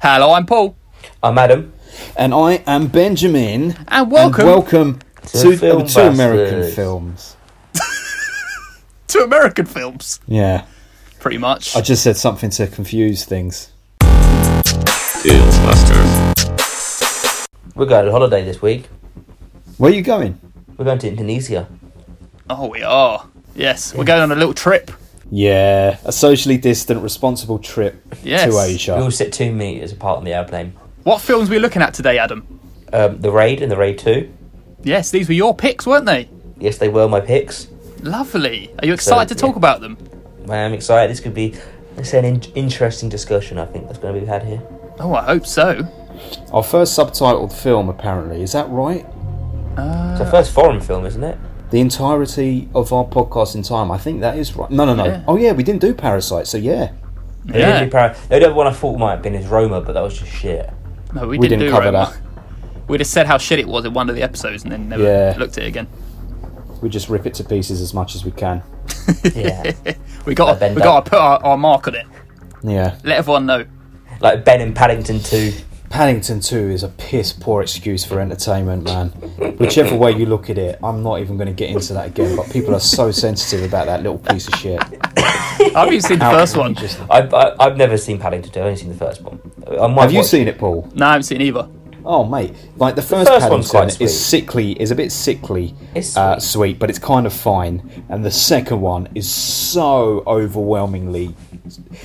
Hello, I'm Paul. I'm Adam. And I am Benjamin. And welcome, welcome To to, Film oh, to American films. to American films. Yeah. Pretty much. I just said something to confuse things. We're going on holiday this week. Where are you going? We're going to Indonesia. oh, we are. Yes, we're going on a little trip. Yeah, a socially distant, responsible trip Yes. to We all Asia. sit two meters apart on the airplane. What films are we looking at today, Adam? Um, the Raid and the Raid 2. Yes, these were your picks, weren't they? Yes, they were my picks. Lovely. Are you excited to yeah. talk about them? I am excited. This could be it's an in- interesting discussion, I think, that's going to be had here. Oh, I hope so. Our first subtitled film, apparently. Is that right? It's the first foreign film, isn't it? The entirety of our podcast in time. I think that is right. No, no, no. Yeah. Oh, yeah, we didn't do Parasite, so yeah. They Yeah. didn't do Para- the only other one I thought might have been is Roma, but that was just shit. No, we, We didn't, didn't do cover Roma. that. We just said how shit it was in one of the episodes and then never Yeah. looked at it again. We just rip it to pieces as much as we can. Yeah. We got Like Ben we got to put our, our mark on it. Yeah. Let everyone know. like Ben and Paddington 2. Paddington 2 is a piss poor excuse for entertainment, man. Whichever way you look at it, I'm not even going to get into that again, but people are so sensitive about that little piece of shit. I haven't even seen the first one. Outrageous. I've, I, I've never seen Paddington 2, I've only seen the first one. I might Have you seen it, Paul? No, I haven't seen either. Oh, mate. Like, the first, first one's Paddington quite is sickly, is a bit sickly It's Uh, sweet. sweet, but it's kind of fine. And the second one is so overwhelmingly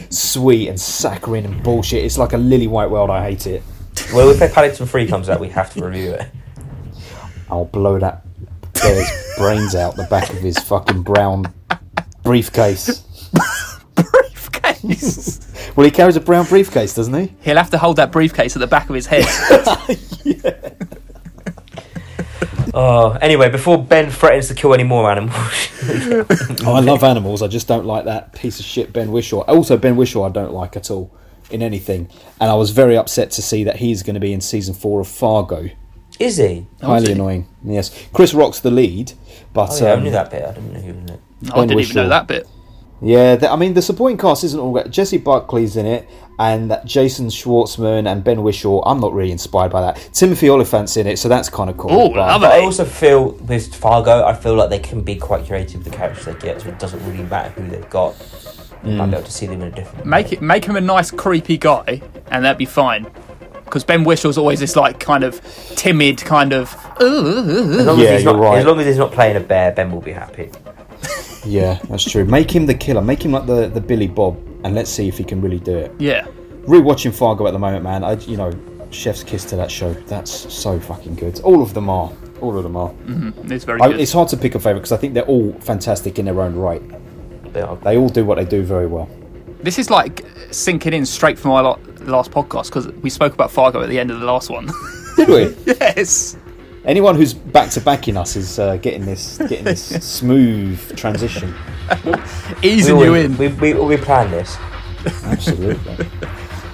sweet and saccharine and bullshit. It's like a lily white world. I hate it. Well, if Paddington 3 comes out, we have to review it. I'll blow that bear's brains out the back of his fucking brown briefcase. Briefcase. Well, he carries a brown briefcase, doesn't he? He'll have to hold that briefcase at the back of his head. Oh, anyway, before Ben threatens to kill any more animals, Oh, I love animals. I just don't like that piece of shit Ben Whishaw. Also, Ben Whishaw, I don't like at all in anything. And I was very upset to see that he's going to be in season four of Fargo. is he? Highly is he? annoying. Yes, Chris Rock's the lead, but Oh, yeah, I um, knew that bit. I didn't know who was in it. I didn't even know that bit. yeah, the, I mean the supporting cast isn't all. Great. Jessie Buckley's in it, and that Jason Schwartzman and Ben Whishaw. I'm not really inspired by that. Timothy Olyphant's in it, so that's kind of cool. Oh, but- But I also feel with Fargo, I feel like they can be quite creative with the characters they get, so it doesn't really matter who they've got. You might be mm. able to see them in a different. Make it, make him a nice, creepy guy, and that'd be fine. Because Ben Whishaw's always this like kind of timid, kind of. As long Yeah, as he's you're not, right. As long as he's not playing a bear, Ben will be happy. Yeah, that's true. Make him the killer. Make him like the, the Billy Bob, and let's see if he can really do it. Yeah. Rewatching Fargo at the moment, man. I you know, chef's kiss to that show. That's so fucking good. All of them are. All of them are. Mm-hmm. It's very I, good. it's hard to pick a favorite because I think they're all fantastic in their own right. They are. They all do what they do very well. This is like sinking in straight from our last podcast because we spoke about Fargo at the end of the last one. Did we? yes. Anyone who's back to backing us is uh, getting this getting this smooth transition. Easing we, you in. We, we, we planned this. Absolutely.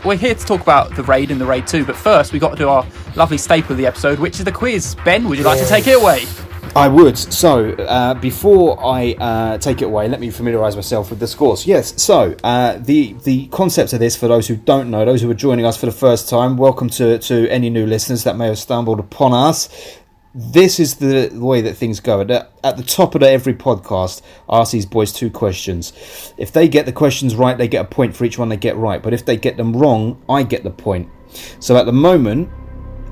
We're here to talk about the raid and the raid 2, but first we've got to do our lovely staple of the episode, which is the quiz. Ben, would you like to take it away? I would. So, uh, before I uh, take it away, let me familiarise myself with the scores. Yes. So, uh, the the concept of this, for those who don't know, those who are joining us for the first time, welcome to to any new listeners that may have stumbled upon us. This is the way that things go. At the, at the top of every podcast, I ask these boys two questions. If they get the questions right, they get a point for each one they get right. But if they get them wrong, I get the point. So at the moment,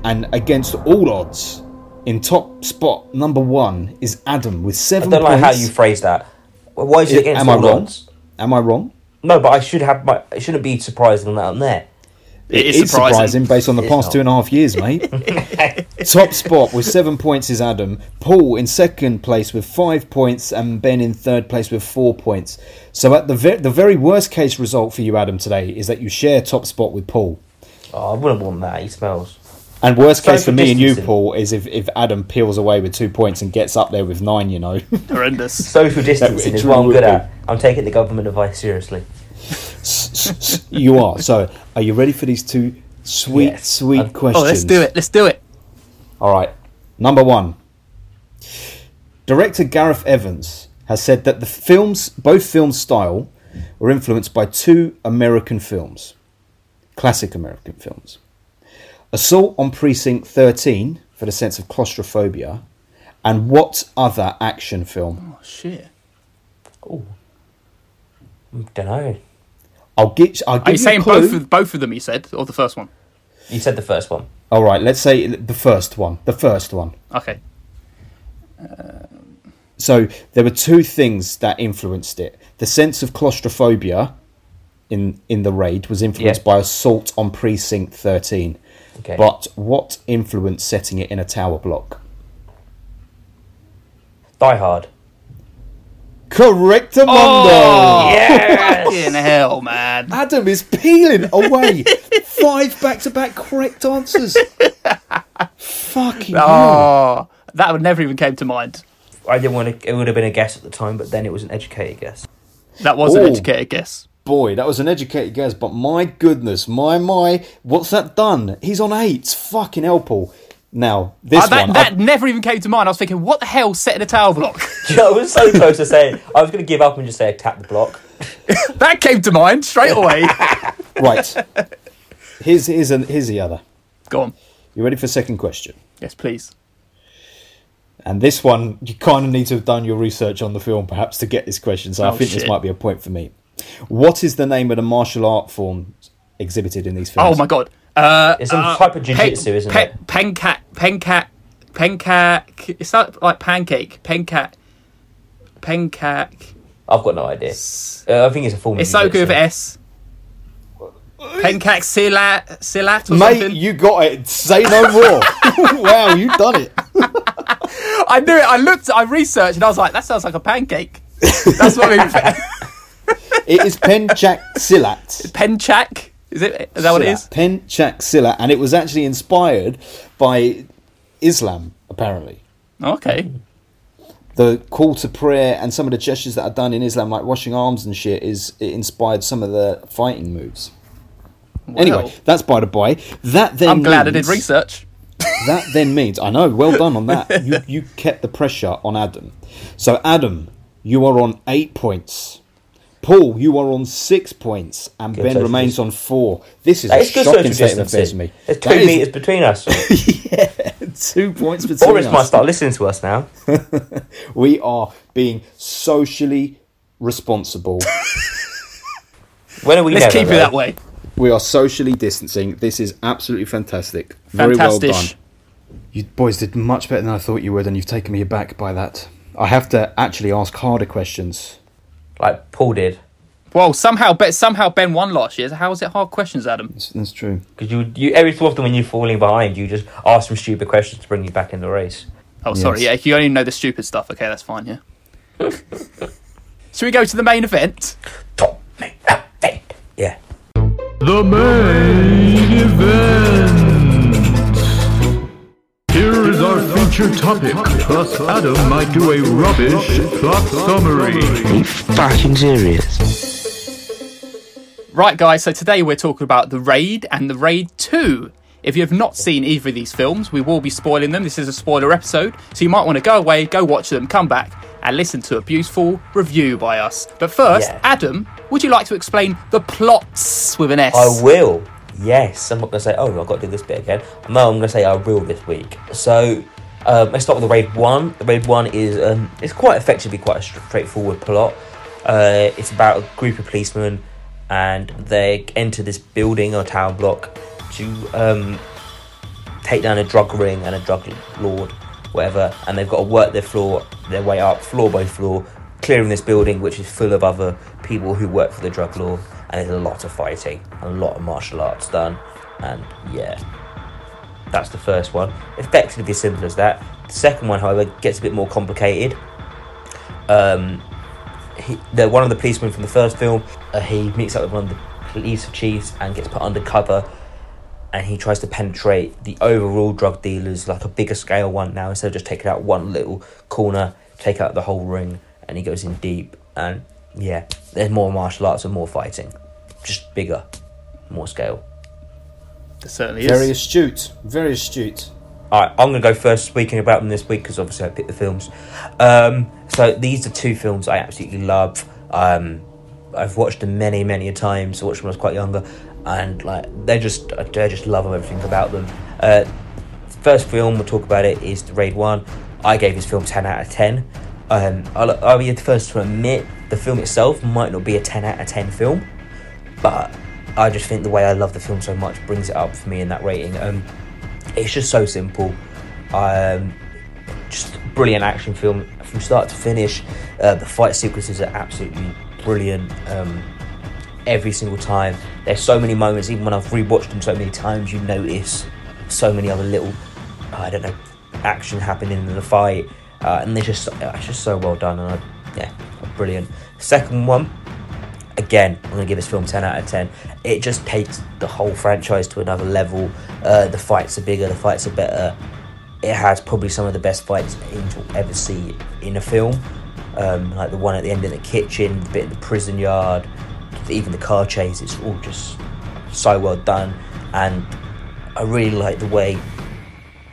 and against all odds, in top spot number one is Adam with seven. I seven don't like points. how you phrase that. Why is it I- against am I wrong? odds? Am I wrong? No, but I should have my. It shouldn't be surprising that I'm there. It is It's surprising. based on the past not. two and a half years, mate. Top spot with seven points is Adam. Paul in second place with five points, and Ben in third place with four points. So, at the ve- the very worst case result for you, Adam, today is that you share top spot with Paul. Oh, I wouldn't want that. He smells. And worst case for for me and you, distancing. Paul, is if, if Adam peels away with two points and gets up there with nine, you know. Horrendous. Social distancing is what I'm good at. I'm taking the government advice seriously. you are. So, are you ready for these two sweet, Yes. sweet I'm- questions? Oh, let's do it. Let's do it. All right. Number one. Director Gareth Evans has said that the films, both film style, were influenced by two American films classic American films. Assault on Precinct 13 for the sense of claustrophobia. And what other action film? Oh shit. Oh, don't know. I'll get. I'll give Are you you saying a clue. both of both of them? You said, or the first one? You said the first one. All right, let's say the first one. The first one. Okay. Uh, so there were two things that influenced it. The sense of claustrophobia in in the raid was influenced Yeah. by assault on precinct 13. Okay. But what influenced setting it in a tower block? Die Hard. Correct, Amondo. Oh, Yes! Fucking hell, man. Adam is peeling away. Five back-to-back correct answers. Fucking oh, hell. Oh, that would never even came to mind. I didn't want to. It would have been a guess at the time, but then it was an educated guess. That was an educated guess. Boy, that was an educated guess, but my goodness, my my, what's that done? He's on eight. Fucking hell, Paul. Now this Uh, that one, that I- never even came to mind. I was thinking, what the hell set in a tower block? Do you know, I was so close to saying I was going to give up and just say tap the block. that came to mind straight away. right. Here's here's an, here's the other. Go on. You ready for the second question? Yes, please. And this one, you kind of need to have done your research on the film, perhaps, to get this question. So I Oh, think this might be a point for me. What is the name of the martial art form exhibited in these films? Oh my god. Uh, It's some uh, type of jiu-jitsu, isn't pe- it? Pencat, pencat, pencat. It's not like pancake. Pencat, pencat. I've got no idea. Uh, I think it's a form. of It's so good with. S. Pencak silat, silat or Mate, something. you got it. Say no more. wow, you done it. I knew it. I looked. I researched, and I was like, "That sounds like a pancake." That's what I mean. It is Pencak Silat. Pencak. Is it? Is that what it is? Pencak Silat, and it was actually inspired by Islam, apparently. Okay. The call to prayer and some of the gestures that are done in Islam, like washing arms and shit, is it inspired some of the fighting moves. Anyway, that's by the by. That then I'm glad I did means- research. That then means I know. Well done on that. You you kept the pressure on Adam. So Adam, you are on eight points. Paul, you are on six points, and Good Ben social remains dis- on four. This is That a is shocking social state of affairs to distancing. me. There's two That is meters between us. two points between us. Boris might us. start listening to us now. We are being socially responsible. When are we? Let's never, keep it though? that way. we are socially distancing. This is absolutely fantastic. Very well done. You boys did much better than I thought you would, and you've taken me aback by that. I have to actually ask harder questions. Like Paul did, Well, somehow, Ben, somehow Ben won last year. So how is it hard questions, Adam? That's, that's true. because you, you every so often when you're falling behind, you just ask some stupid questions to bring you back in the race. Oh, sorry. Yeah, if you only know the stupid stuff, okay, that's fine. Yeah. Should we go to the main event? Top mate, ah, hey. Yeah. The main event. Here is our featured topic, plus Adam might do a rubbish plot summary. Are you fucking serious? Right, guys. So today we're talking about the Raid and the Raid Two. If you have not seen either of these films, we will be spoiling them. This is a spoiler episode, so you might want to go away, go watch them, come back, and listen to a beautiful review by us. But first, Yeah. Adam, would you like to explain the plots with an S? I will. Yes, I'm not going to say, oh, I've got to do this bit again. No, I'm going to say I will this week. So, um, let's start with the Raid 1. The Raid 1 is um, it's quite effectively quite a straightforward plot. Uh, it's about a group of policemen and they enter this building or tower block to um, take down a drug ring and a drug lord, whatever, and they've got to work their floor, their way up, floor by floor, clearing this building, which is full of other people who work for the drug lord. And there's a lot of fighting, a lot of martial arts done, and yeah, that's the first one. Effectively as simple as that. The second one, however, gets a bit more complicated. Um, he, the one of the policemen from the first film, uh, he meets up with one of the police chiefs and gets put undercover and he tries to penetrate the overall drug dealers like a bigger scale one now instead of just taking out one little corner take out the whole ring and he goes in deep and yeah there's more martial arts and more fighting just bigger more scale It certainly Very is. astute. Very astute. all right i'm gonna go first speaking about them this week because obviously i picked the films um, so these are two films i absolutely love um, i've watched them many many a times i watched them when i was quite younger and like they just I just love everything about them. Uh, first film we'll talk about it is the Raid One. I gave this film ten out of ten. Um, I'll, I'll be the first to admit the film itself might not be a ten out of ten film, but I just think the way I love the film so much brings it up for me in that rating. Um, it's just so simple. Um, just brilliant action film from start to finish. Uh, the fight sequences are absolutely brilliant. Um, every single time, there's so many moments. Even when I've rewatched them so many times, you notice so many other little, I don't know, action happening in the fight, uh, and they're just it's just so well done. And I, yeah, brilliant. Second one, again, I'm gonna give this film 10 out of 10. It just takes the whole franchise to another level. Uh, the fights are bigger, the fights are better. It has probably some of the best fights you'll ever see in a film. Um, like the one at the end in the kitchen, the bit in the prison yard, even the car chase. It's all just so well done, and I really like the way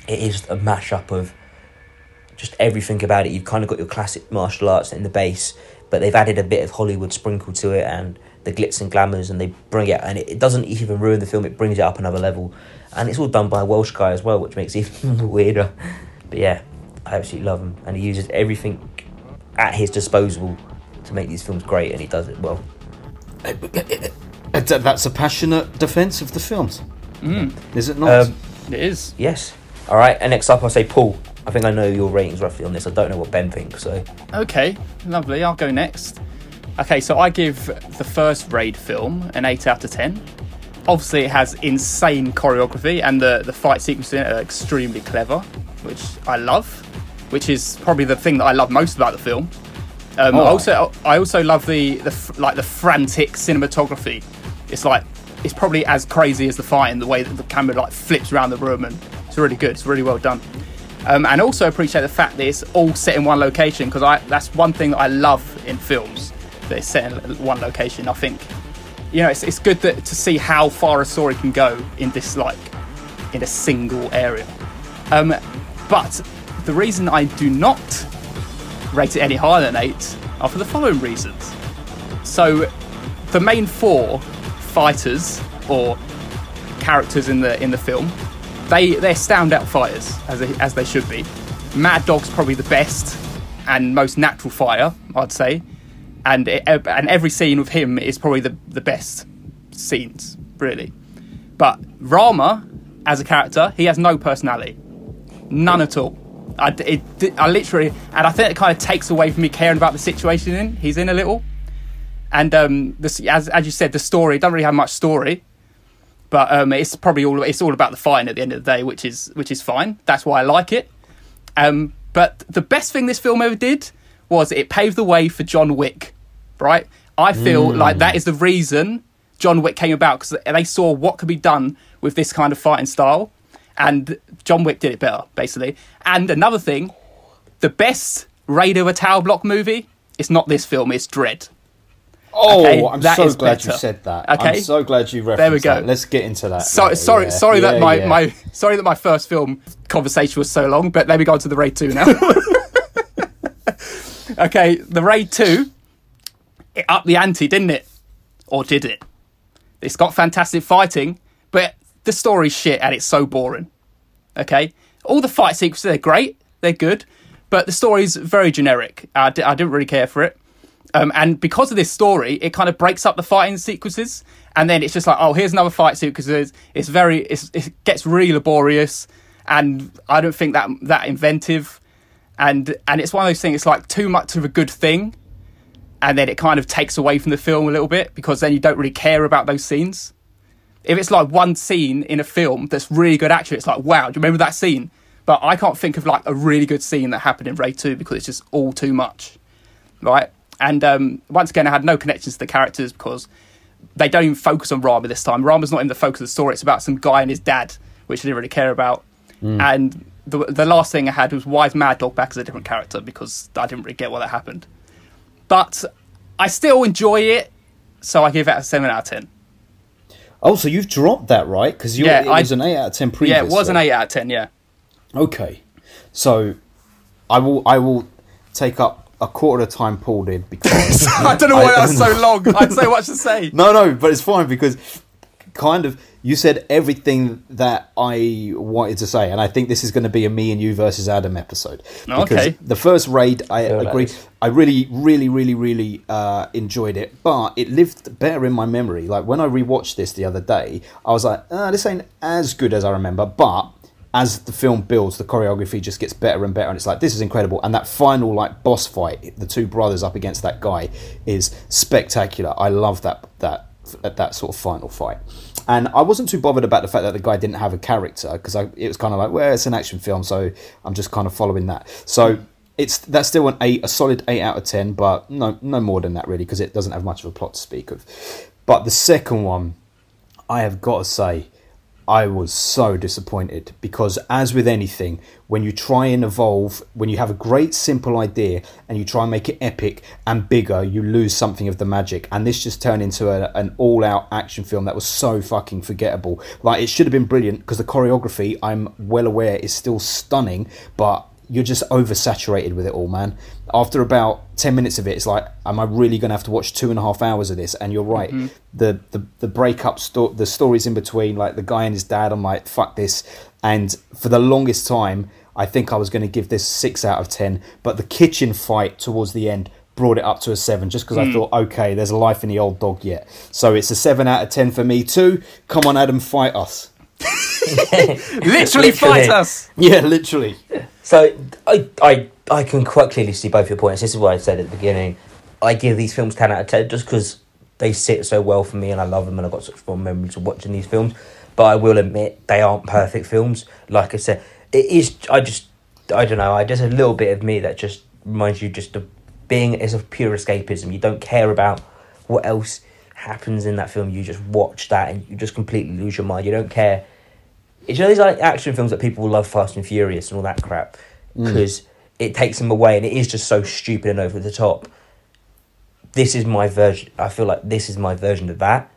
it is a mashup of just everything about it. You've kind of got your classic martial arts in the base, but they've added a bit of Hollywood sprinkle to it and the glitz and glamours, and they bring it, and it, it doesn't even ruin the film. It brings it up another level, and it's all done by a Welsh guy as well, which makes it even weirder. But yeah, I absolutely love him, and he uses everything at his disposal to make these films great, and he does it well. Uh, That's a passionate defence of the films. Is it not? Um, It is. yes. All right, and next up, I'll say Paul. I think I know your ratings roughly on this. I don't know what Ben thinks, so Okay, lovely. I'll go next. Okay, so I give the first Raid film an 8 out of 10. Obviously, it has insane choreography, and the, the fight sequences in it are extremely clever, which I love, which is probably the thing that I love most about the film. Um, Oh. I also, I also love the, the like the frantic cinematography. It's like it's probably as crazy as the fighting, the way that the camera like flips around the room, and it's really good. It's really well done. Um, and also appreciate the fact that it's all set in one location because that's one thing that I love in films that it's set in one location. I think you know it's, it's good that, to see how far a story can go in this like in a single area. Um, but the reason I do not rate it any higher than eight are for the following reasons. So the main four fighters or characters in the in the film, they they're standout fighters as they, as they should be. Mad Dog's probably the best and most natural fighter, I'd say, and it, and every scene with him is probably the the best scenes, really. But Rama, as a character, he has no personality, none at all. I, it, I literally, and I think it kind of takes away from me caring about the situation in he's in a little. And um, this, as as you said, the story don't really have much story, but um, it's probably all it's all about the fighting at the end of the day, which is which is fine. That's why I like it. Um, but the best thing this film ever did was it paved the way for John Wick. Right? I feel like that is the reason John Wick came about because they saw what could be done with this kind of fighting style, and John Wick did it better, basically. And another thing, the best raid of a tower block movie, it's not this film; it's Dredd. Oh, okay, I'm that so glad you said that. Okay. I'm so glad you referenced There we go. that. Let's get into that. So, Yeah, sorry, yeah. sorry that my, yeah. my sorry that my first film conversation was so long. But let me go on to the raid two now. okay, the raid two, it upped the ante, didn't it? Or did it? It's got fantastic fighting, but the story's shit and it's so boring. Okay, all the fight sequences are great, they're good, but the story's very generic. I, I didn't really care for it. Um, and because of this story, it kind of breaks up the fighting sequences, and then it's just like, oh, here's another fight sequence. It's, very, it's, it gets really laborious, and I don't think that that inventive, and and it's one of those things. It's like too much of a good thing, and then it kind of takes away from the film a little bit because then you don't really care about those scenes. If it's like one scene in a film that's really good action, it's like, wow, do you remember that scene? But I can't think of like a really good scene that happened in Raid 2 because it's just all too much. Right? And um, once again, I had no connections to the characters because they don't even focus on Rama this time. Rama's not in the focus of the story. It's about some guy and his dad, which I didn't really care about. And the, the last thing I had was why is Mad Dog back as a different character because I didn't really get why that happened. But I still enjoy it, so I give it a 7 out of 10. Oh, so you've dropped that, right? Because Yeah, it I- was an 8 out of 10 previously. Yeah, it was an 8 out of 10, yeah. Okay. So I will I will take up a quarter of the time Paul did because I don't know why that was so long. I had so much to say. No, no, but it's fine because kind of you said everything that I wanted to say, and I think this is going to be a me and you versus Adam episode. Okay. The first raid, I Feel agree. I really, really, really, really uh, enjoyed it, but it lived better in my memory. Like when I rewatched this the other day, I was like, uh, "This ain't as good as I remember," but as the film builds, the choreography just gets better and better, and it's like this is incredible. And that final like boss fight, the two brothers up against that guy, is spectacular. I love that that that sort of final fight. And I wasn't too bothered about the fact that the guy didn't have a character because it was kind of like, well, it's an action film, so I'm just kind of following that. So it's that's still an eight, a solid eight out of ten, but no, no more than that really because it doesn't have much of a plot to speak of. But the second one, I have got to say, I was so disappointed because, as with anything, when you try and evolve, when you have a great simple idea and you try and make it epic and bigger, you lose something of the magic. And this just turned into a, an all out action film that was so fucking forgettable. Like, it should have been brilliant because the choreography, I'm well aware, is still stunning, but you're just oversaturated with it all, man. After about ten minutes of it, it's like, am I really going to have to watch two and a half hours of this? And you're right, mm-hmm. the the the breakup sto- the stories in between, like the guy and his dad. I'm like, fuck this. And for the longest time, I think I was going to give this six out of ten. But the kitchen fight towards the end brought it up to a seven, just because I mm. thought, okay, there's a life in the old dog yet. So it's a seven out of ten for me too. Come on, Adam, fight us. Literally fight us. Yeah, literally. So I, I, I can quite clearly see both your points. This is what I said at the beginning. I give these films ten out of ten just because they sit so well for me, and I love them, and I've got such fond memories of watching these films. But I will admit they aren't perfect films. Like I said, it is. I just, I don't know. I just a little bit of me that just reminds you just of being is of pure escapism. You don't care about what else happens in that film. You just watch that, and you just completely lose your mind. You don't care it's you know these like action films that people love Fast and Furious and all that crap mm. because it takes them away and it is just so stupid and over the top. This is my version. I feel like this is my version of that.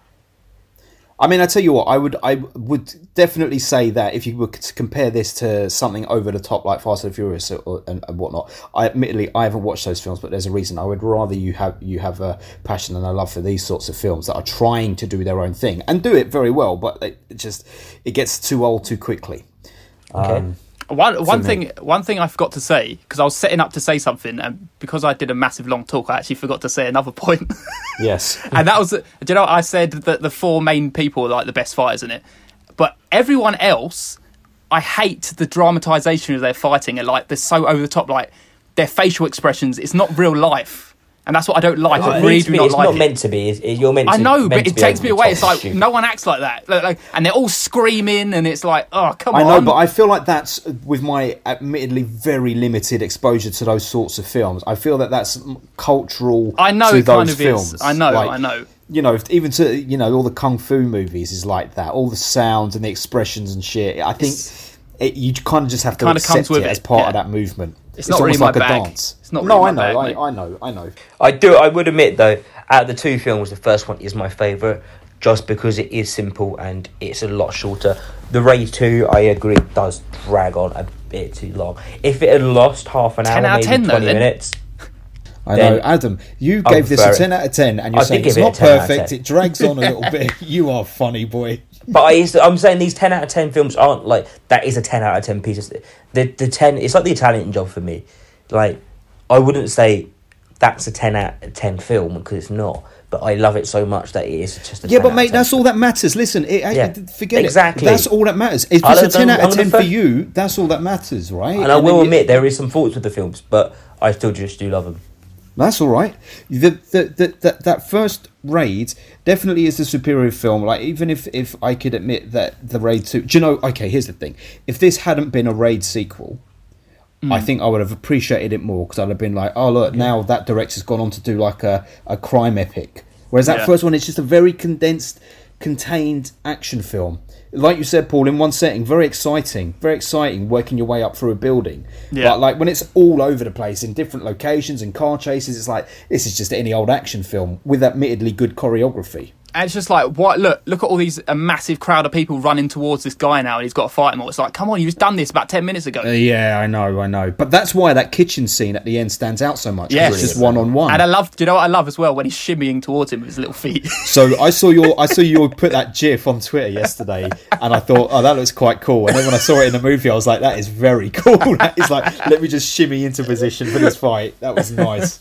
I mean, I tell you what, I would, I would definitely say that if you were to compare this to something over the top like Fast and Furious or, and, and whatnot, I admittedly I haven't watched those films, but there's a reason. I would rather you have you have a passion and a love for these sorts of films that are trying to do their own thing and do it very well, but it it just it gets too old too quickly. Okay. Um, One one thing one thing I forgot to say because I was setting up to say something and because I did a massive long talk, I actually forgot to say another point. Yes, and that was, do you know, I said that the four main people are like the best fighters in it, but everyone else, I hate the dramatization of their fighting. And like they're so over the top, like their facial expressions. It's not real life, and that's what I don't like. I really do be- not it's like not it. meant to be. It's, it- you're meant. To, I know, meant but it takes me away. It's like stupid. no one acts like that, Like- like, and they're all screaming, and it's like, oh come I on. I know, but I feel like that's with my admittedly very limited exposure to those sorts of films. I feel that that's cultural. I know to it kind those of is. films. I know, Like, I know. You know, even to you know all the kung fu movies is like that. All the sounds and the expressions and shit. I think it, you kind of just have to kinda accept comes with it as it, part yeah. of that movement. It's not really almost my like a bag. dance. It's not no, really I know, bag. I, I know, I know. I do. I would admit though, out of the two films, the first one is my favourite, just because it is simple and it's a lot shorter. The Raid Two, I agree, does drag on a bit too long. If it had lost half an 10 hour, out of maybe 10 twenty then. minutes, I know, Adam. You gave this prefer a it. ten out of ten, and you're I saying it's it not 10 out of perfect. 10. It drags on a little bit. You are funny, boy. But I used to, I'm saying these ten out of ten films aren't like that. Is a ten out of ten piece. of- The the ten. It's like the Italian job for me. Like I wouldn't say that's a ten out of ten film because it's not. But I love it so much that it is just a Yeah, 10 but mate, 10 that's all that matters. Listen, it, I- Yeah, forget exactly. it. That's all that matters. If it's a ten out of ten for you, that's all that matters, right? And I will admit there is some faults with the films, but I still just do love them. That's all right. The, the, the, that that first raid definitely is the superior film. Like even if if I could admit that the raid two, do you know? Okay, here's the thing: if this hadn't been a raid sequel, I hmm. think I would have appreciated it more because I'd have been like, oh look, now that director's gone on to do like a a crime epic. Whereas that Yeah. first one, it's just a very condensed, contained action film. Like you said, Paul, in one setting, very exciting, very exciting, working your way up through a building. Yeah. But like when it's all over the place in different locations and car chases, it's like this is just any old action film with admittedly good choreography. And it's just like, what? Look, look at all these a massive crowd of people running towards this guy now, and he's got to fight them all. It's like, come on, you've done this about ten minutes ago. Uh, yeah, I know, I know. But that's why that kitchen scene at the end stands out so much Yes. it's just one on one. and I love, do you know what I love as well when he's shimmying towards him with his little feet. So I saw your I saw you put that GIF on Twitter yesterday, and I thought, oh, that looks quite cool. And then when I saw it in the movie, I was like, that is very cool. That is like, let me just shimmy into position for this fight. That was nice.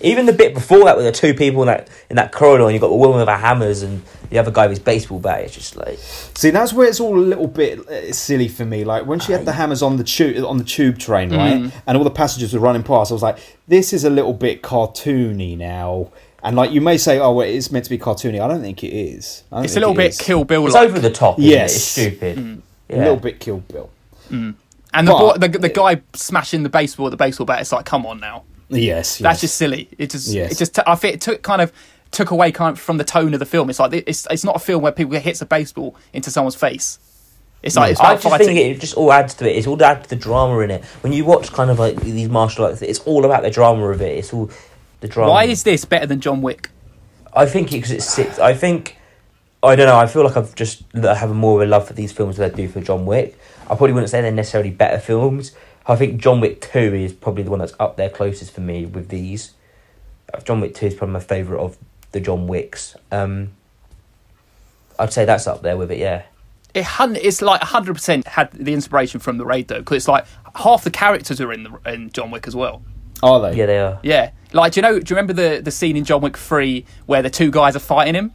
Even the bit before that, with the two people in that in that corridor, and you've got the woman with a her hammers and the other guy with his baseball bat. It's just like See, that's where it's all a little bit uh, silly for me. Like when she had the hammers on the tube on the tube train, right, and all the passengers were running past. I was like, this is a little bit cartoony now. And like you may say, oh, well, it's meant to be cartoony. I don't think it is. It's a little it bit is. Kill Bill it's over the top. Isn't Yes. it? it's stupid. Mm. a little bit Kill Bill. And the, But- boy, the the guy smashing the baseball with the baseball bat. It's like, come on now, Yes, that's yes. just silly. It just, Yes. it just. I think it took kind of took away kind of from the tone of the film. It's like it's it's not a film where people get hits a baseball into someone's face. It's like it's I about just fighting. think it just all adds to it. It's all adds to the drama in it. When you watch kind of like these martial arts, it's all about the drama of it. It's all the drama. Why is this better than John Wick? I think because it's six. I think I don't know. I feel like I've just I have more of a love for these films than I do for John Wick. I probably wouldn't say they're necessarily better films. I think John Wick Two is probably the one that's up there closest for me with these. John Wick Two is probably my favorite of the John Wicks. Um, I'd say that's up there with it. Yeah. It hun- it's like hundred percent had the inspiration from the raid though, because it's like half the characters are in the in John Wick as well. Are they? Yeah, they are. Yeah, like do you know? Do you remember the the scene in John Wick Three where the two guys are fighting him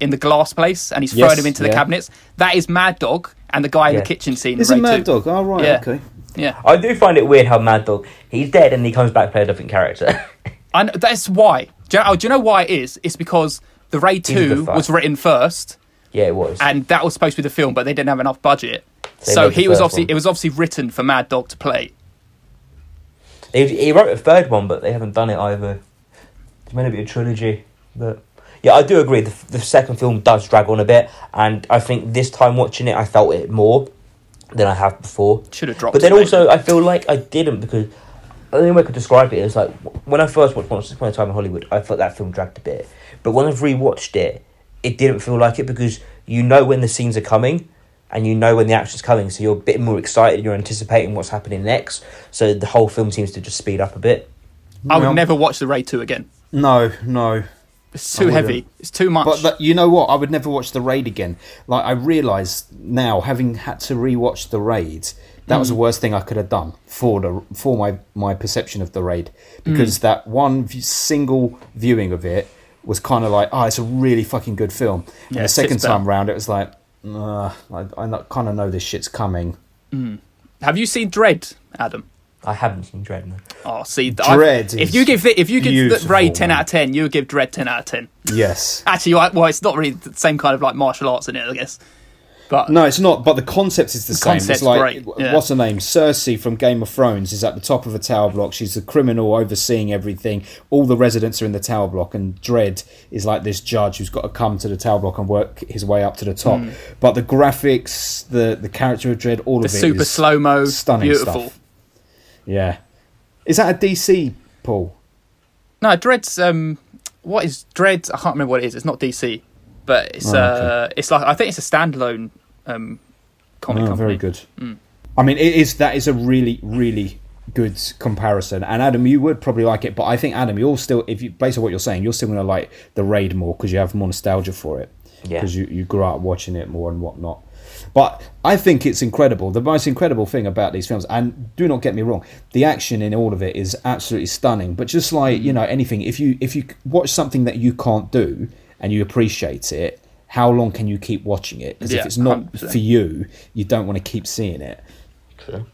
in the glass place and he's Yes, throwing him into the yeah. cabinets? That is Mad Dog and the guy in the kitchen scene. Is in it Mad 2. Dog? Oh, right, Yeah. okay. Yeah, I do find it weird how Mad Dog he's dead and he comes back to play a different character. and that's why. Do you, know, oh, do you know why it is? It's because the Raid He's a good Two fight. was written first, yeah, it was. and that was supposed to be the film, but they didn't have enough budget. They So made the he was first obviously one. it was obviously written for Mad Dog to play. He, he wrote a third one, but they haven't done it either. It's meant to be a trilogy, but yeah, I do agree. The, the second film does drag on a bit, and I think this time watching it, I felt it more than I have before. Should have dropped. But then it, also. I feel like I didn't because the only way I could describe it is like when I first watched Once Upon a Time in Hollywood, I thought that film dragged a bit. But when I've rewatched it, it didn't feel like it because you know when the scenes are coming and you know when the action's coming, so you're a bit more excited. You're anticipating what's happening next, so the whole film seems to just speed up a bit. I would Well- never watch the Raid Two again. No, no. It's too heavy. It's too much. But that, you know what? I would never watch the raid again. Like I realise now, having had to rewatch the raid, that was the mm. worst thing I could have done for the for my my perception of the raid because mm. that one v- single viewing of it was kind of like, oh, it's a really fucking good film. And Yeah, the second time round, it was like, uh, I, I kind of know this shit's coming. Mm. Have you seen Dredd, Adam? I haven't seen Dredd. No. Oh, see, Dredd I, if you give it, if you give the beautiful, Raid ten man. out of ten, you would give Dredd ten out of ten. Yes. Actually, well, it's not really the same kind of like martial arts in it, I guess. But No, it's not. But the concept is the, same. concept's it's like great, yeah. what's her name? Cersei from Game of Thrones is at the top of a tower block. She's the criminal overseeing everything. All the residents are in the tower block, and Dredd is like this judge who's got to come to the tower block and work his way up to the top. But the graphics, the the character of Dredd, all the of it super slow mo, stunning beautiful. stuff. Yeah, is that a DC Paul? No, Dredd's um, what is Dread? I can't remember what it is. It's not DC, but it's Oh, uh, it's like I think it's a standalone um comic Oh, company. very good. I mean, it is that is a really really good comparison. And Adam, you would probably like it, but I think Adam, you're still if you based on what you're saying, you're still going to like the raid more because you have more nostalgia for it. Yeah. Because you you grew up watching it more and whatnot. But I think it's incredible. The most incredible thing about these films, and do not get me wrong, the action in all of it is absolutely stunning. But just like you know anything, if you if you watch something that you can't do and you appreciate it, how long can you keep watching it? Because Yeah, if it's not 100%. for you, you don't want to keep seeing it. True.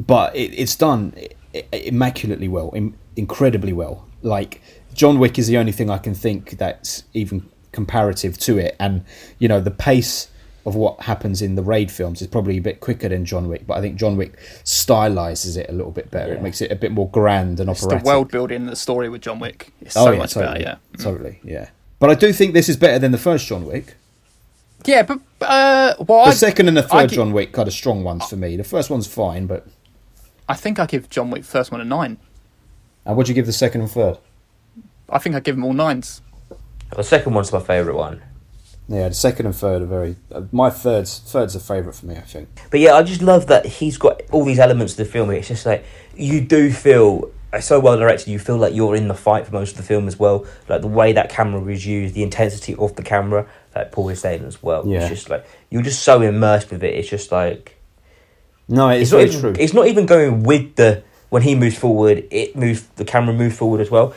But it, it's done i- i- immaculately well, im- incredibly well. Like John Wick is the only thing I can think that's even comparative to it, and you know the pace of what happens in the raid films is probably a bit quicker than John Wick, but I think John Wick stylizes it a little bit better. It makes it a bit more grand and It's the world building the story with John Wick. It's oh so yeah, much totally, better. Yeah, totally, yeah. Mm. But I do think this is better than the first John Wick. yeah, but uh, well, The I, second and the I third gi- John Wick are the strong ones for me. The first one's fine, but I think I give John Wick first one a nine. and what'd you give the second and third? I think I give them all nines. The second one's my favourite one. Yeah, the second and third are very. Uh, my third's third's a favourite for me. I think. But yeah, I just love that he's got all these elements of the film. It's just like you do feel it's so well directed. You feel like you're in the fight for most of the film as well. Like the way that camera was used, the intensity of the camera, like Paul is saying as well. Yeah. It's just like you're just so immersed with it. It's just like No, it's, it's not even, true. It's not even going with the when he moves forward. It moves the camera moves forward as well.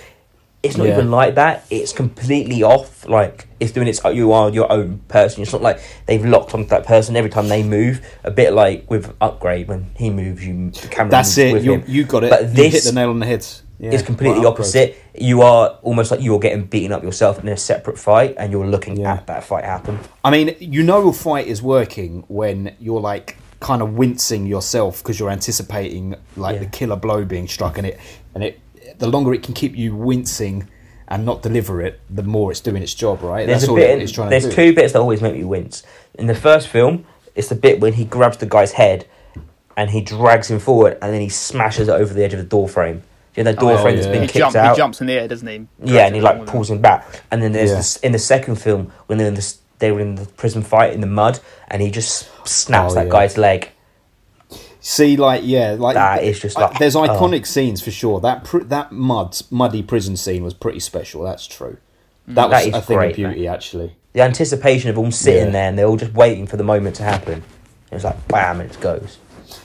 It's not Yeah. even like that. It's completely off. Like it's doing its. You are your own person. It's not like they've locked onto that person every time they move. A bit like with upgrade when he moves, you the camera. That's moves it. With You him. you got it. But you this hit the nail on the head. Yeah, is completely well, opposite. You are almost like you're getting beaten up yourself in a separate fight, and you're looking Yeah. at that fight happen. I mean, you know a fight is working when you're like kind of wincing yourself because you're anticipating like the killer blow being struck, and it and it the longer it can keep you wincing and not deliver it, the more it's doing its job, right? There's That's a all bit. it- in- it's trying there's to do. two bits that always make me wince. In the first film, it's the bit when he grabs the guy's head and he drags him forward, and then he smashes it over the edge of the door frame. You know, the door Oh, frame that's yeah. been He, kicked jump, out. he jumps in the air, doesn't he? Yeah, and he like pulls him back. And then there's Yeah. this in the second film when they're in the they were in the prison fight in the mud, and he just snaps Oh, that yeah. guy's leg. See, like yeah, like That is just I- like- there's oh. iconic scenes for sure. That pr- that mud muddy prison scene was pretty special. That's true. That was That is a thing great, of beauty, actually. The anticipation of all sitting Yeah. there and they're all just waiting for the moment to happen. It's like bam, and it goes.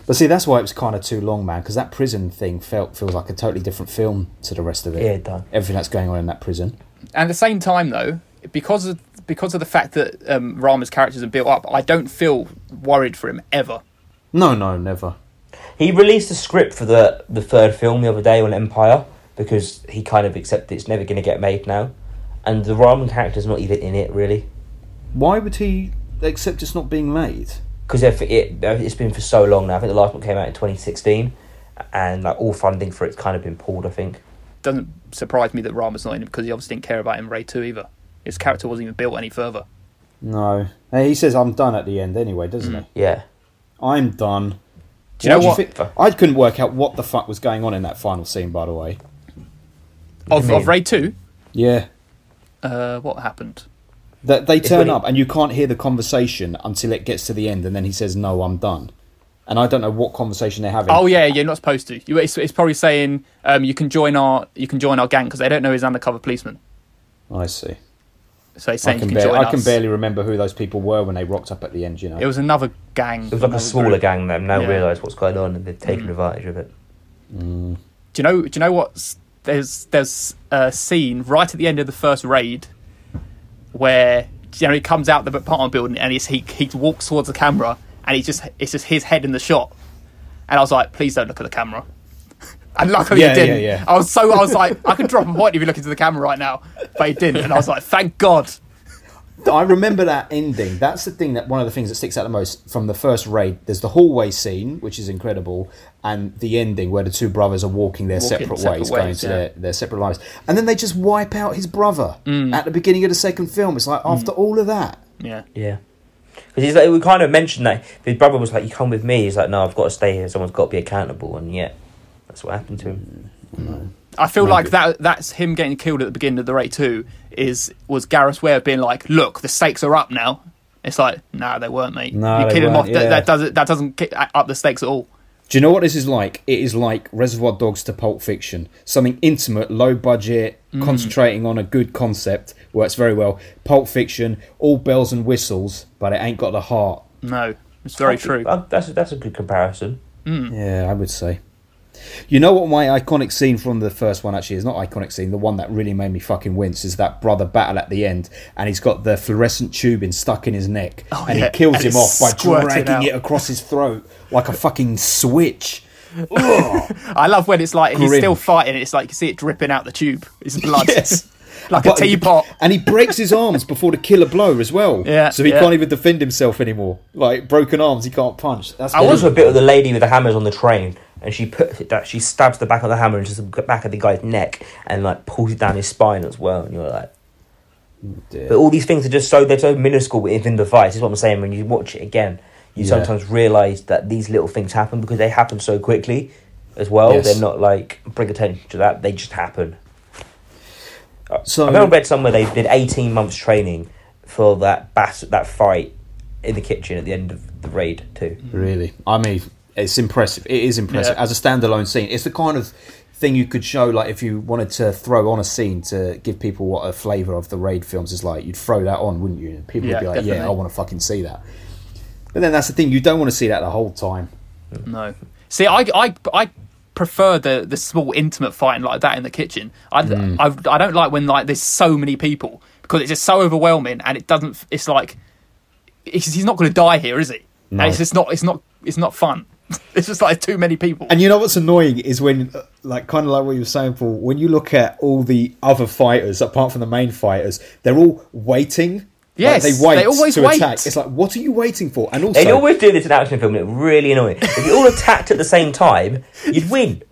But see, that's why it was kind of too long, man. Because that prison thing felt feels like a totally different film to the rest of it. Yeah, it does. Everything that's going on in that prison. And at the same time, though, because of because of the fact that um, Rama's characters are built up, I don't feel worried for him ever. No, no, never. He released a script for the the third film the other day on Empire because he kind of accepted it's never going to get made now, and the Rama character's not even in it really Why would he accept it's not being made? because it, it it's been for so long now. I think the last one came out in twenty sixteen, and like all funding for it's kind of been pulled. I think. Doesn't surprise me that Rama's not in it because he obviously didn't care about him Raid 2 either. His character wasn't even built any further. No. Hey, he says I'm done at the end anyway, doesn't mm. he? Yeah, I'm done. Do you know do what? think- I couldn't work out what the fuck was going on in that final scene, by the way. Of, you of mean? Raid 2, Yeah. uh, what happened? That they turn up and you can't hear the conversation until it gets to the end, and then he says, "No, I'm done." And I don't know what conversation they're having. Oh yeah, you're not supposed to. You, it's, it's probably saying um, you can join our you can join our gang because they don't know he's undercover policeman. I see. So he's I saying can, you can bar- join I can us. barely remember who those people were when they rocked up at the end. You know. It was another gang. it was like a another smaller group. gang. That now Yeah. realise what's going on and they've taken mm. advantage of it. Mm. Do you know? Do you know what? There's there's a scene right at the end of the first raid where you know he comes out the apartment building and he's, he he walks towards the camera and he just it's just his head in the shot, and I was like, please don't look at the camera. And luckily Yeah, he didn't. yeah, yeah. I was so I was like, I could drop a point if you look into the camera right now, but he didn't, and I was like, thank God. I remember that ending. That's the thing that one of the things that sticks out the most from the first raid. There's the hallway scene, which is incredible, and the ending where the two brothers are walking their Walking separate, separate ways, going ways, to their, their separate lives, and then they just wipe out his brother Mm. at the beginning of the second film. It's like after all of that, Yeah. Yeah. Because he's like, we kind of mentioned that his brother was like, "You come with me." He's like, "No, I've got to stay here. Someone's got to be accountable." And yet, that's what happened to him. I feel Maybe. like that that's him getting killed at the beginning of the Raid 2 is was Gareth's way of being like, look, the stakes are up now. It's like, nah, they weren't, mate. No, you they kill him off. weren't, That, that doesn't that doesn't kick up the stakes at all. Do you know what this is like? It is like Reservoir Dogs to Pulp Fiction. Something intimate, low budget, Mm. concentrating on a good concept. Works very well. Pulp Fiction, all bells and whistles, but it ain't got the heart. No, it's very I true. uh, that's that's a good comparison. Yeah, I would say. You know what my iconic scene from the first one actually is not iconic scene. The one that really made me fucking wince is that brother battle at the end, and he's got the fluorescent tubing stuck in his neck, Oh, and yeah, he kills and him off by dragging out. it across his throat like a fucking switch. I love when it's like he's still fighting. It's like you see it dripping out the tube. It's blood. Yes. like But- a teapot. And he breaks his arms before the killer blow as well. Yeah, So he yeah. can't even defend himself anymore. Like broken arms, he can't punch. That's I There's was- also a bit of the lady with the hammers on the train, and she puts it that she stabs the back of the hammer into the back of the guy's neck and like pulls it down his spine as well. And you're like, dear. but all these things are just so they're so minuscule within the fight. Is what I'm saying. When you watch it again, you Yeah. sometimes realise that these little things happen because they happen so quickly as well. Yes. They're not like bring attention to that; they just happen. Uh, so- I remember read somewhere they did eighteen months training for that bass that fight in the kitchen at the end of the raid too. Really, I mean, it's impressive. It is impressive Yeah. as a standalone scene. It's the kind of thing you could show, like if you wanted to throw on a scene to give people what a flavour of the raid films is like. You'd throw that on, wouldn't you? And people Yeah, would be like, "Yeah, I want to fucking see that." But then that's the thing. You don't want to see that the whole time. No. See, I, I, I prefer the, the small intimate fighting like that in the kitchen. I, Mm. I, I don't like when like there's so many people because it's just so overwhelming and it doesn't. It's like it's, he's not going to die here, is he? No. And it's just not. It's not. It's not fun. it's just like too many people. And you know what's annoying is when, uh, like, kind of like what you were saying, Paul. When you look at all the other fighters, apart from the main fighters, they're all waiting. Yes, like, they wait they always to wait. attack. It's like, what are you waiting for? And also, They always do this in action film, it's really annoying. If you all attacked at the same time, you'd win.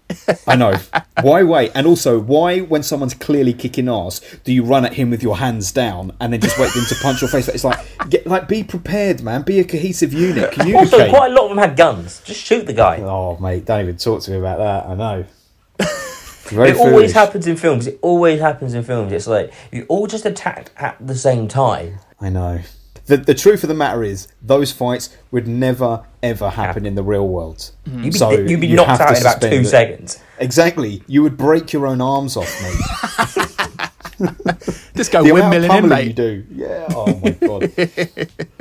I know. Why wait? And also, why, when someone's clearly kicking ass, do you run at him with your hands down and then just wait for him to punch your face? It's like, get, like, be prepared, man. Be a cohesive unit. Also, quite a lot of them had guns. Just shoot the guy. Oh, mate, don't even talk to me about that. I know. Very It always happens in films. It always happens in films. It's like you all just attack at the same time. I know. The, the truth of the matter is, those fights would never ever happen in the real world. Mm-hmm. You'd be, So you'd be you knocked out in about two it. seconds. Exactly. You would break your own arms off, mate. just go the amount of windmilling in, pummeling you do. Yeah. Oh my god.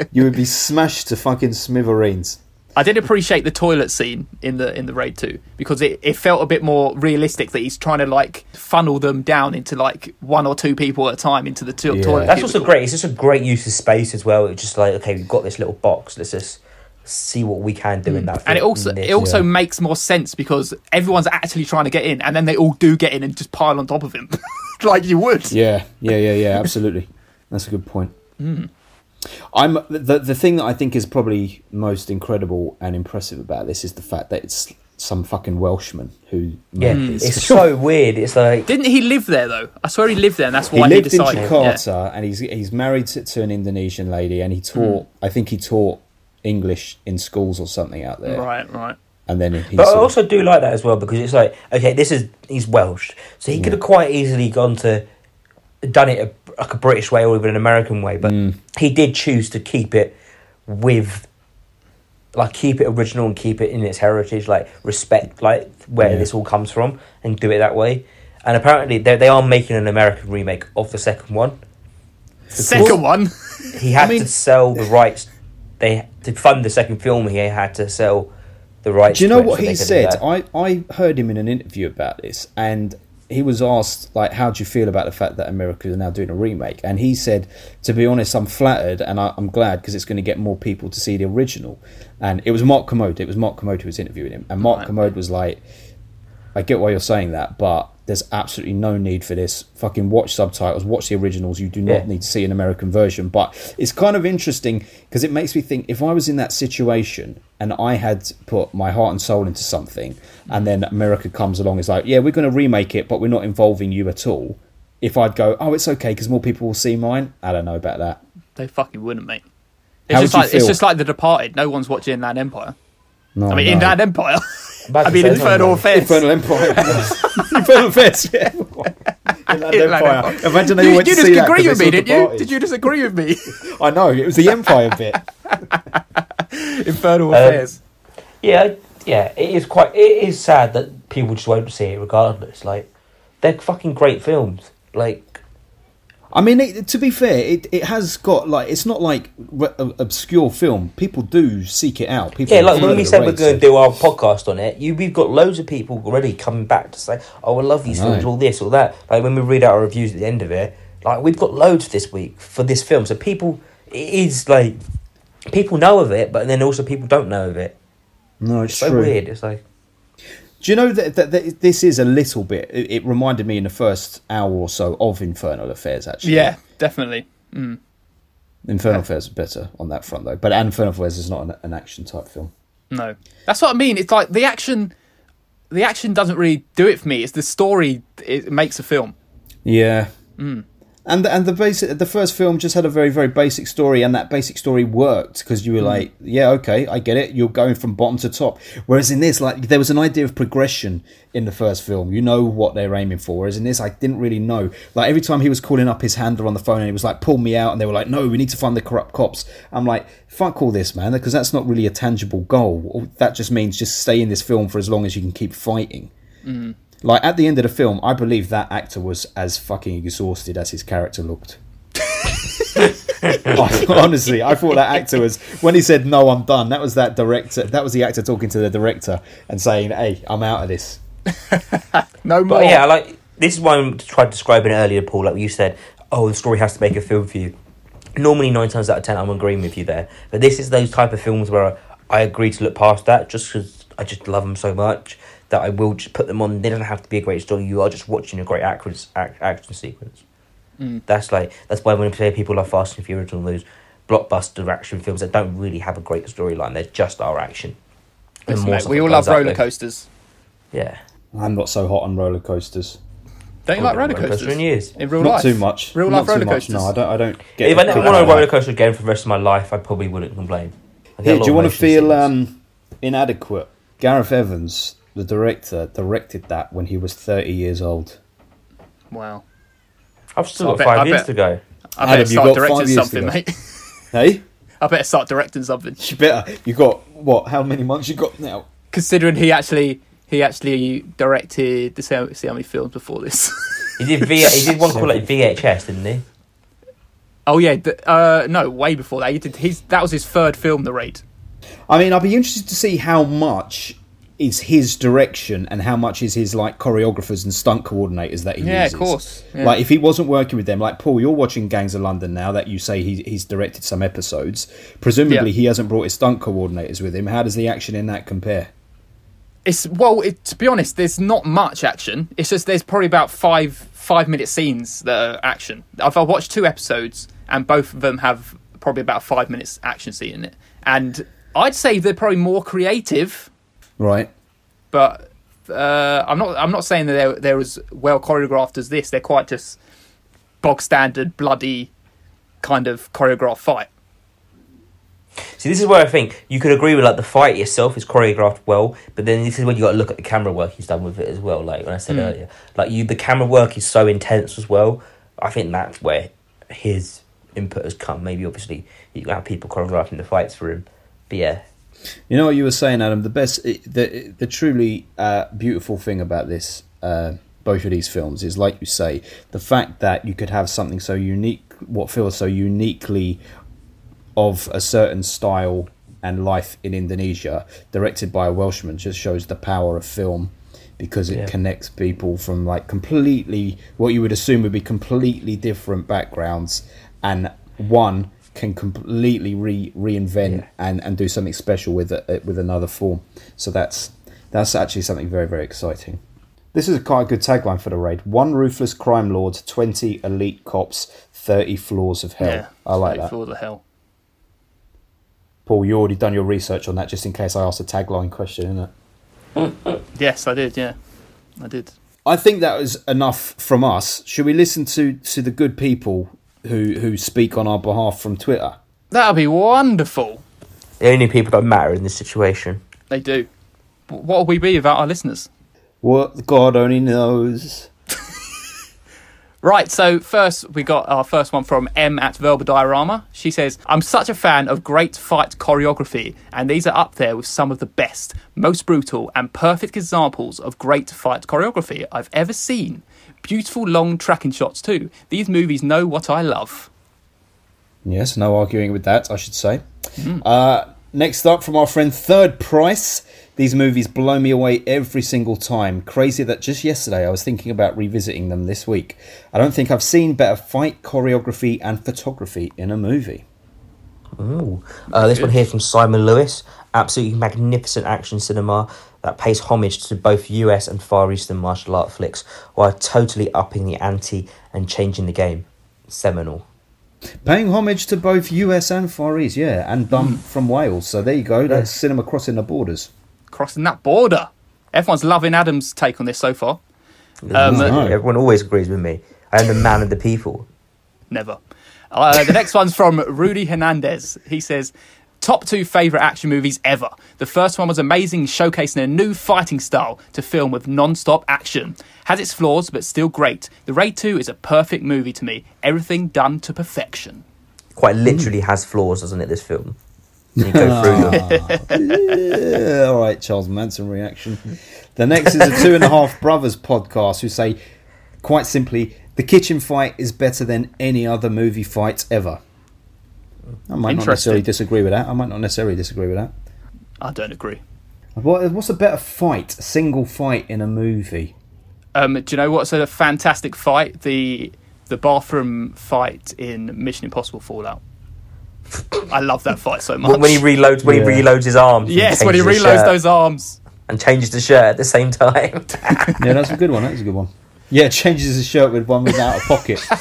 you would be smashed to fucking smithereens. I did appreciate the toilet scene in the in the Raid 2 because it, it felt a bit more realistic that he's trying to like funnel them down into like one or two people at a time into the to- Yeah. toilet. That's also great. It's just a great use of space as well. It's just like okay, we've got this little box. Let's just see what we can do in that. Mm. and it also this. it also yeah. makes more sense because everyone's actually trying to get in, and then they all do get in and just pile on top of him, like you would. Yeah, yeah, yeah, yeah. Absolutely. That's a good point. Mm. I'm the the thing that I think is probably most incredible and impressive about this is the fact that it's some fucking Welshman who yeah, made it's so weird. It's like Didn't he live there though? I swear he lived there, and that's why he, lived in decided. Jakarta and he's he's married to, to an Indonesian lady and he hmm. taught I think he taught English in schools or something out there Right, right. and then he But I sort of- also do like that as well because it's like, okay, this is he's Welsh, so he could have quite easily gone to done it a, like a British way or even an American way, but Mm. he did choose to keep it with like keep it original and keep it in its heritage, like respect like where Yeah. this all comes from and do it that way. And apparently they they are making an American remake of the second one. Second one. He had I mean- to sell the rights. They to fund the second film. He had to sell the rights. Do you know it what he said? I, I heard him in an interview about this, and he was asked like, "How do you feel about the fact that America is now doing a remake?" And he said, "To be honest, I'm flattered, and I, I'm glad because it's going to get more people to see the original." And it was Mark Kermode. It was Mark Kermode who was interviewing him, and Mark Right. Kermode was like, "I get why you're saying that, but." There's absolutely no need for this. Fucking watch subtitles, watch the originals. You do not Yeah. need to see an American version. But it's kind of interesting because it makes me think if I was in that situation and I had put my heart and soul into something, and then America comes along, is like, yeah, we're going to remake it, but we're not involving you at all. If I'd go, oh, it's okay because more people will see mine. I don't know about that. They fucking wouldn't, mate. It's How just would you like it's just like The Departed. No one's watching Inland Empire. No, I mean, no. Inland Empire. Back I mean, Infernal Empire. Affairs. Infernal Empire. Infernal Affairs. Yeah. Inland Inland Empire. Empire. Imagine they You, went you to just see that agree 'cause with me, didn't you? Departed. Did you just agree with me? I know it was the Empire bit. Infernal Um, Affairs. Yeah, yeah. It is quite. It is sad that people just won't see it regardless. Like they're fucking great films. Like I mean, it, to be fair, it, it has got like it's not like re- obscure film. People do seek it out. People yeah, like when we said we're going to do our podcast on it, you we've got loads of people already coming back to say, "Oh, I love these I films, all this, all that." Like when we read out our reviews at the end of it, like we've got loads this week for this film. So people, it is like people know of it, but then also people don't know of it. No, it's It's so true. weird. It's like Do you know that, that, that this is a little bit? It, it reminded me in the first hour or so of Infernal Affairs. Actually, Yeah, definitely. Mm. Infernal Affairs is better on that front though. But Infernal Affairs is not an, an action type film. No, that's what I mean. It's like the action. The action doesn't really do it for me. It's the story. It makes a film. Yeah. And and the basic the first film just had a very very basic story, and that basic story worked because you were hmm. like, yeah, okay, I get it. You're going from bottom to top. Whereas in this, like, there was an idea of progression in the first film. You know what they're aiming for. Whereas in this, I didn't really know. Like every time he was calling up his handler on the phone, and he was like, pull me out, and they were like, no, we need to find the corrupt cops. I'm like, fuck all this, man, because that's not really a tangible goal. That just means just stay in this film for as long as you can keep fighting. Hmm. Like at the end of the film, I believe that actor was as fucking exhausted as his character looked. I- honestly, I thought that actor was when he said no, I'm done. That was that director. That was the actor talking to the director and saying, "Hey, I'm out of this." No more. But yeah, like this is why I tried describing it earlier, Paul. Like you said, oh, the story has to make a film for you. Normally, nine times out of ten, I'm agreeing with you there. But this is those type of films where I, I agree to look past that, just because I just love them so much that I will just put them on. They don't have to be a great story. You are just watching a great action action sequence. That's like that's why when we say people love Fast and Furious and those blockbuster action films that don't really have a great storyline, they're just our action. And Listen, more mate, we all love roller there. coasters. Yeah. I'm not so hot on roller coasters. Don't you like Roller roller coaster coasters? in years. In real not life? too much. Real Not life too roller much, coasters. No, I don't. I don't get. If I never get went on a roller coaster again for the rest of my life, I probably wouldn't complain. I Yeah, do you want to feel um, inadequate? Gareth Evans, the director, directed that when he was 30 years old. Wow. I've still I got bet- five I years bet- to go. I Adam, better you start got directing five years something, mate. Hey, I better start directing something. you better. You got what? How many months you got now? Considering he actually he actually directed the see how, see how many films before this. He did V. he did one called like VHS, didn't he? oh yeah, th- uh, no, way before that. He did his that was his third film, The Raid. I mean, I'd be interested to see how much is his direction and how much is his like choreographers and stunt coordinators that he Yeah, uses. of course. Yeah. Like if he wasn't working with them, like Paul, you're watching Gangs of London now that you say he, he's directed some episodes. Presumably, Yeah. he hasn't brought his stunt coordinators with him. How does the action in that compare? It's well, it, to be honest, there's not much action. It's just there's probably about five five minute scenes that are action. I've, I've watched two episodes, and both of them have probably about five minutes action scene in it. And I'd say they're probably more creative, Right. but uh, I'm not. I'm not saying that they're, they're as well choreographed as this. They're quite just bog standard, bloody kind of choreographed fight. See, this is where I think you could agree with like the fight itself is choreographed well, but then this is when you got to look at the camera work he's done with it as well. Like when I said earlier, like you, the camera work is so intense as well. I think that's where his input has come. Maybe obviously you have people choreographing the fights for him, but yeah, You know what you were saying, Adam. The best, the the truly uh, beautiful thing about this, uh, both of these films, is like you say, the fact that you could have something so unique, what feels so uniquely of a certain style and life in Indonesia, directed by a Welshman, just shows the power of film because it Yeah. connects people from like completely what you would assume would be completely different backgrounds, and one can completely re reinvent Yeah. and, and do something special with it with another form. So that's that's actually something very very exciting. This is a quite a good tagline for the raid: one ruthless crime lord, twenty elite cops, thirty floors of hell. Yeah, I like that. For the hell. Paul, you already done your research on that, just in case I asked a tagline question, innit? Yes, I did. Yeah, I did. I think that was enough from us. Should we listen to, to the good people who who speak on our behalf from Twitter? That'll be wonderful. the only people that matter in this situation. They do. What will we be without our listeners? What God only knows. Right, so first we got our first one from M at Velba Diorama. She says, I'm such a fan of great fight choreography, and these are up there with some of the best, most brutal, and perfect examples of great fight choreography I've ever seen. Beautiful long tracking shots, too. These movies know what I love. Yes, no arguing with that, I should say. Uh, next up from our friend Third Price. These movies blow me away every single time. Crazy that just yesterday I was thinking about revisiting them this week. I don't think I've seen better fight choreography and photography in a movie. Ooh. Uh, this one here from Simon Lewis. Absolutely magnificent action cinema that pays homage to both US and Far Eastern martial art flicks while totally upping the ante and changing the game. Seminal. Paying homage to both US and Far East, yeah, and done from Wales. So there you go. That's cinema crossing the borders. Crossing that border. Everyone's loving Adam's take on this so far. Um, no. Everyone always agrees with me. I am the man of the people. Never. Uh, the next one's from Rudy Hernandez. He says, Top two favourite action movies ever. The first one was amazing, showcasing a new fighting style to film with non stop action. Has its flaws, but still great. The Raid 2 is a perfect movie to me. Everything done to perfection. Quite literally has flaws, doesn't it? This film. You go ah. through them. Yeah, all right, Charles Manson reaction. The next is a Two and a Half Brothers podcast who say, quite simply, the kitchen fight is better than any other movie fight ever. I might not necessarily disagree with that. I might not necessarily disagree with that. I don't agree. What, what's a better fight, a single fight in a movie? Um, do you know what's a fantastic fight? The the bathroom fight in Mission Impossible Fallout. I love that fight so much. When when he reloads, when Yeah. he reloads his arms. yes, when he reloads shirt those arms. and changes the shirt at the same time. Yeah, that's a good one. That's a good one. Yeah, changes his shirt with one without a pocket.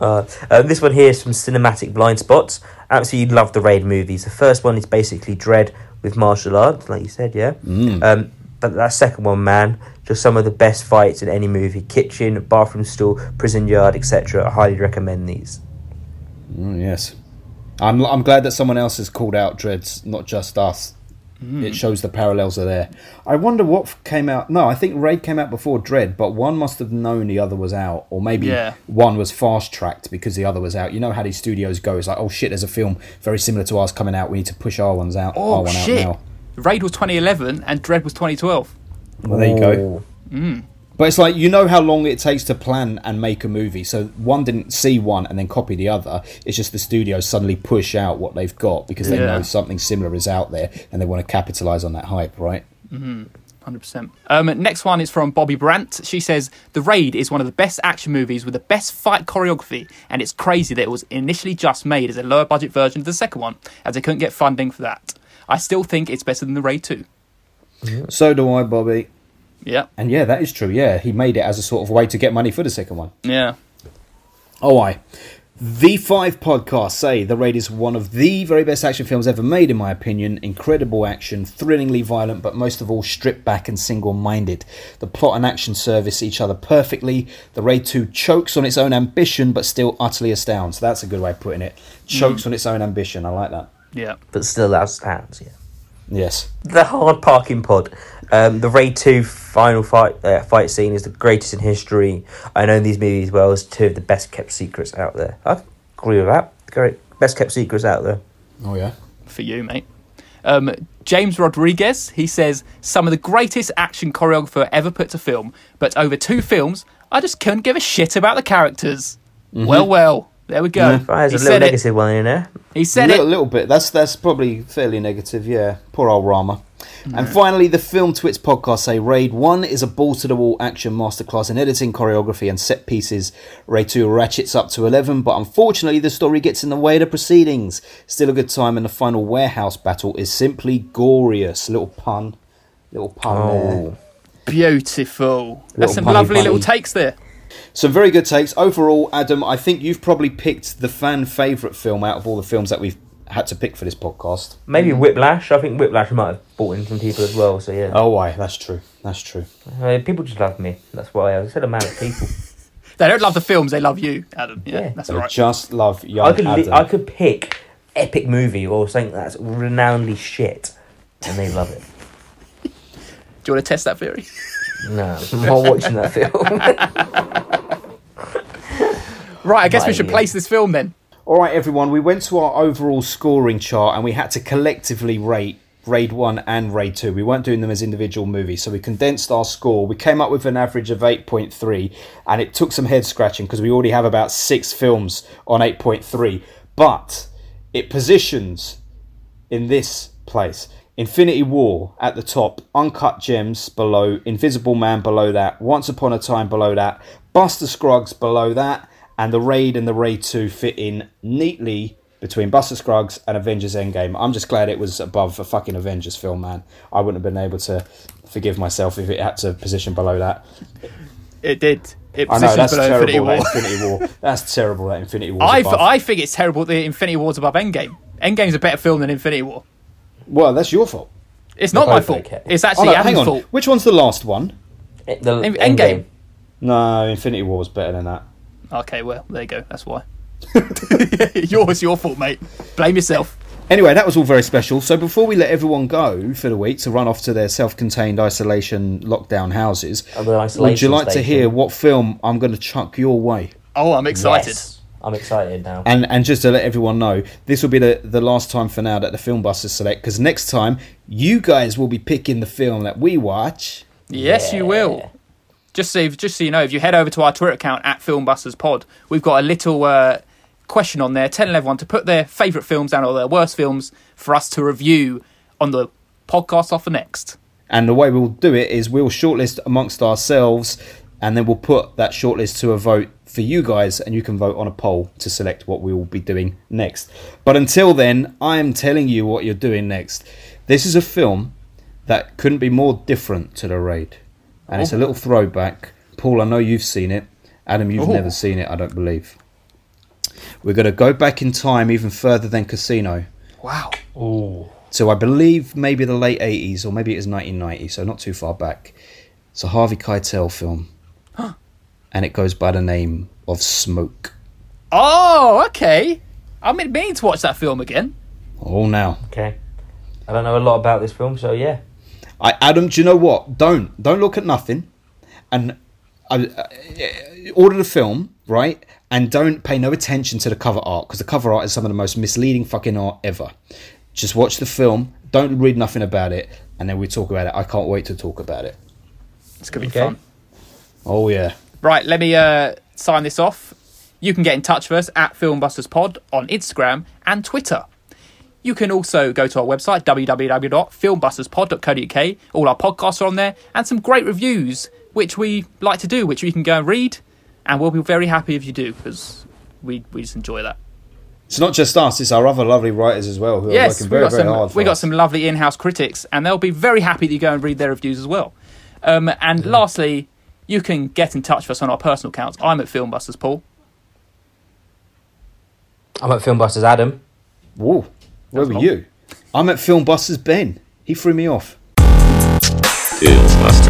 Uh, um, this one here is from Cinematic Blind Spots. Absolutely love the Raid movies. The first one is basically Dredd with martial arts, like you said, yeah. Um, but that second one, man, just some of the best fights in any movie. Kitchen, bathroom stall, prison yard, etc. I highly recommend these. Mm, yes. I'm, I'm glad that someone else has called out Dredd's, not just us. Mm. It shows the parallels are there. I wonder what came out. No, I think Raid came out before Dredd, but one must have known the other was out, or maybe Yeah. one was fast tracked because the other was out. You know how these studios go? It's like, oh shit, there's a film very similar to ours coming out. We need to push our ones out. Oh our one shit! out now. Raid was 2011 and Dredd was 2012. Well, there you go. Oh. But it's like you know how long it takes to plan and make a movie. So one didn't see one and then copy the other. It's just the studios suddenly push out what they've got because they Yeah. know something similar is out there and they want to capitalize on that hype, right? Mm-hmm. 100%. Um, next one is from Bobby Brandt. She says, The Raid is one of the best action movies with the best fight choreography, and it's crazy that it was initially just made as a lower budget version of the second one, as they couldn't get funding for that. I still think it's better than The Raid 2. So do I, Bobby. Yeah. And yeah, that is true. Yeah, he made it as a sort of way to get money for the second one. Yeah. Oh, I. The Five Podcast say The Raid is one of the very best action films ever made, in my opinion. Incredible action, thrillingly violent, but most of all stripped back and single minded. The plot and action service each other perfectly. The Raid 2 chokes on its own ambition, but still utterly astounds. That's a good way of putting it. Chokes mm. on its own ambition. I like that. Yeah. But still, that stands, yeah. Yes. The hard parking pod. Um, the Raid 2 final fight uh, fight scene is the greatest in history. I know these movies well as two of the best kept secrets out there. I agree with that. Great. Best kept secrets out there. Oh, yeah. For you, mate. Um, James Rodriguez, he says, some of the greatest action choreographer ever put to film, but over two films, I just couldn't give a shit about the characters. Well, well, there we go. Yeah. Right, He a little said it. negative one in there. He A said little, it. A little bit. That's that's probably fairly negative. Yeah, poor old Rama. Mm. And finally, the Film Twits podcast say Raid One is a ball to the wall action masterclass in editing, choreography, and set pieces. Raid Two ratchets up to eleven, but unfortunately, the story gets in the way of the proceedings. Still a good time, and the final warehouse battle is simply glorious. Little pun, little pun oh. there. Oh. Beautiful. That's some punny lovely little takes there. Some very good takes overall, Adam. I think you've probably picked the fan favourite film out of all the films that we've had to pick for this podcast. Maybe Whiplash. I think Whiplash might have brought in some people as well. So yeah, Oh, why? That's true. That's true. Uh, people just love me. That's why I said a man of people. They don't love the films, they love you, Adam. Yeah, Yeah. that's They all right. just love young I could li- Adam. I could pick epic movie or something that's renownedly shit, and they love it. Do you want to test that theory? No, I'm not watching that film. Right, I guess we should Right. place this film then. All right, everyone. We went to our overall scoring chart and we had to collectively rate Raid 1 and Raid 2. We weren't doing them as individual movies, so we condensed our score. We came up with an average of 8.3, and it took some head scratching because we already have about six films on 8.3. But it positions in this place. Infinity War at the top, Uncut Gems below, Invisible Man below that, Once Upon a Time below that, Buster Scruggs below that, and the Raid and the Raid 2 fit in neatly between Buster Scruggs and Avengers Endgame. I'm just glad it was above a fucking Avengers film, man. I wouldn't have been able to forgive myself if it had to position below that. It did. It I know, that's below terrible, Infinity War. that Infinity War. That's terrible, that Infinity War. I, I think it's terrible that Infinity War's above Endgame. Endgame's a better film than Infinity War. Well, that's your fault. It's not my fault. okay. It's Oh, actually no, Adam's hang on. fault. Which one's the last one? The End- Endgame. Endgame. No, Infinity War was better than that. Okay, well, there you go. That's why. Yours, your fault, mate. Blame yourself. Anyway, that was all very special. So before we let everyone go for the week to run off to their self-contained isolation lockdown houses, Uh, would you isolation like to hear what film I'm going to chuck your way? Oh, I'm excited. Yes. I'm excited now. And and just to let everyone know, this will be the, the last time for now that the Film Busters select, because next time you guys will be picking the film that we watch. Yes, you will. Just so, just so you know, if you head over to our Twitter account at Filmbusters Pod, we've got a little uh, question on there telling everyone to put their favourite films down or their worst films for us to review on the podcast offer next. And the way we'll do it is we'll shortlist amongst ourselves, and then we'll put that shortlist to a vote for you guys, and you can vote on a poll to select what we will be doing next. But until then, I am telling you what you're doing next. This is a film that couldn't be more different to the raid, and it's a oh. little throwback. Paul, I know you've seen it. Adam, you've Oh. never seen it, I don't believe. We're going to go back in time even further than Casino. Wow. Oh. So I believe maybe the late 80s or maybe it was 1990, so not too far back. It's a Harvey Keitel film. And it goes by the name of Smoke. Oh, okay. I'm meaning to watch that film again. Oh, now. Okay. I don't know a lot about this film, so yeah. I, Adam, do you know what? Don't don't look at nothing, and I, uh, order the film right, and don't pay no attention to the cover art because the cover art is some of the most misleading fucking art ever. Just watch the film. Don't read nothing about it, and then we talk about it. I can't wait to talk about it. It's going to be Okay. fun. Oh yeah. Right, let me uh, sign this off. You can get in touch with us at FilmbustersPod on Instagram and Twitter. You can also go to our website, www.filmbusterspod.co.uk. All our podcasts are on there, and some great reviews, which we like to do, which you can go and read. And we'll be very happy if you do, because we, we just enjoy that. It's not just us; it's our other lovely writers as well who are Yes, working we very, got very some hard. We got us. some lovely in-house critics, and they'll be very happy that you go and read their reviews as well. Um, and lastly, you can get in touch with us on our personal accounts. I'm at Filmbusters Paul. I'm at Filmbusters Adam. Whoa, where were long. you? I'm at Filmbusters Ben. He threw me off. Filmbuster.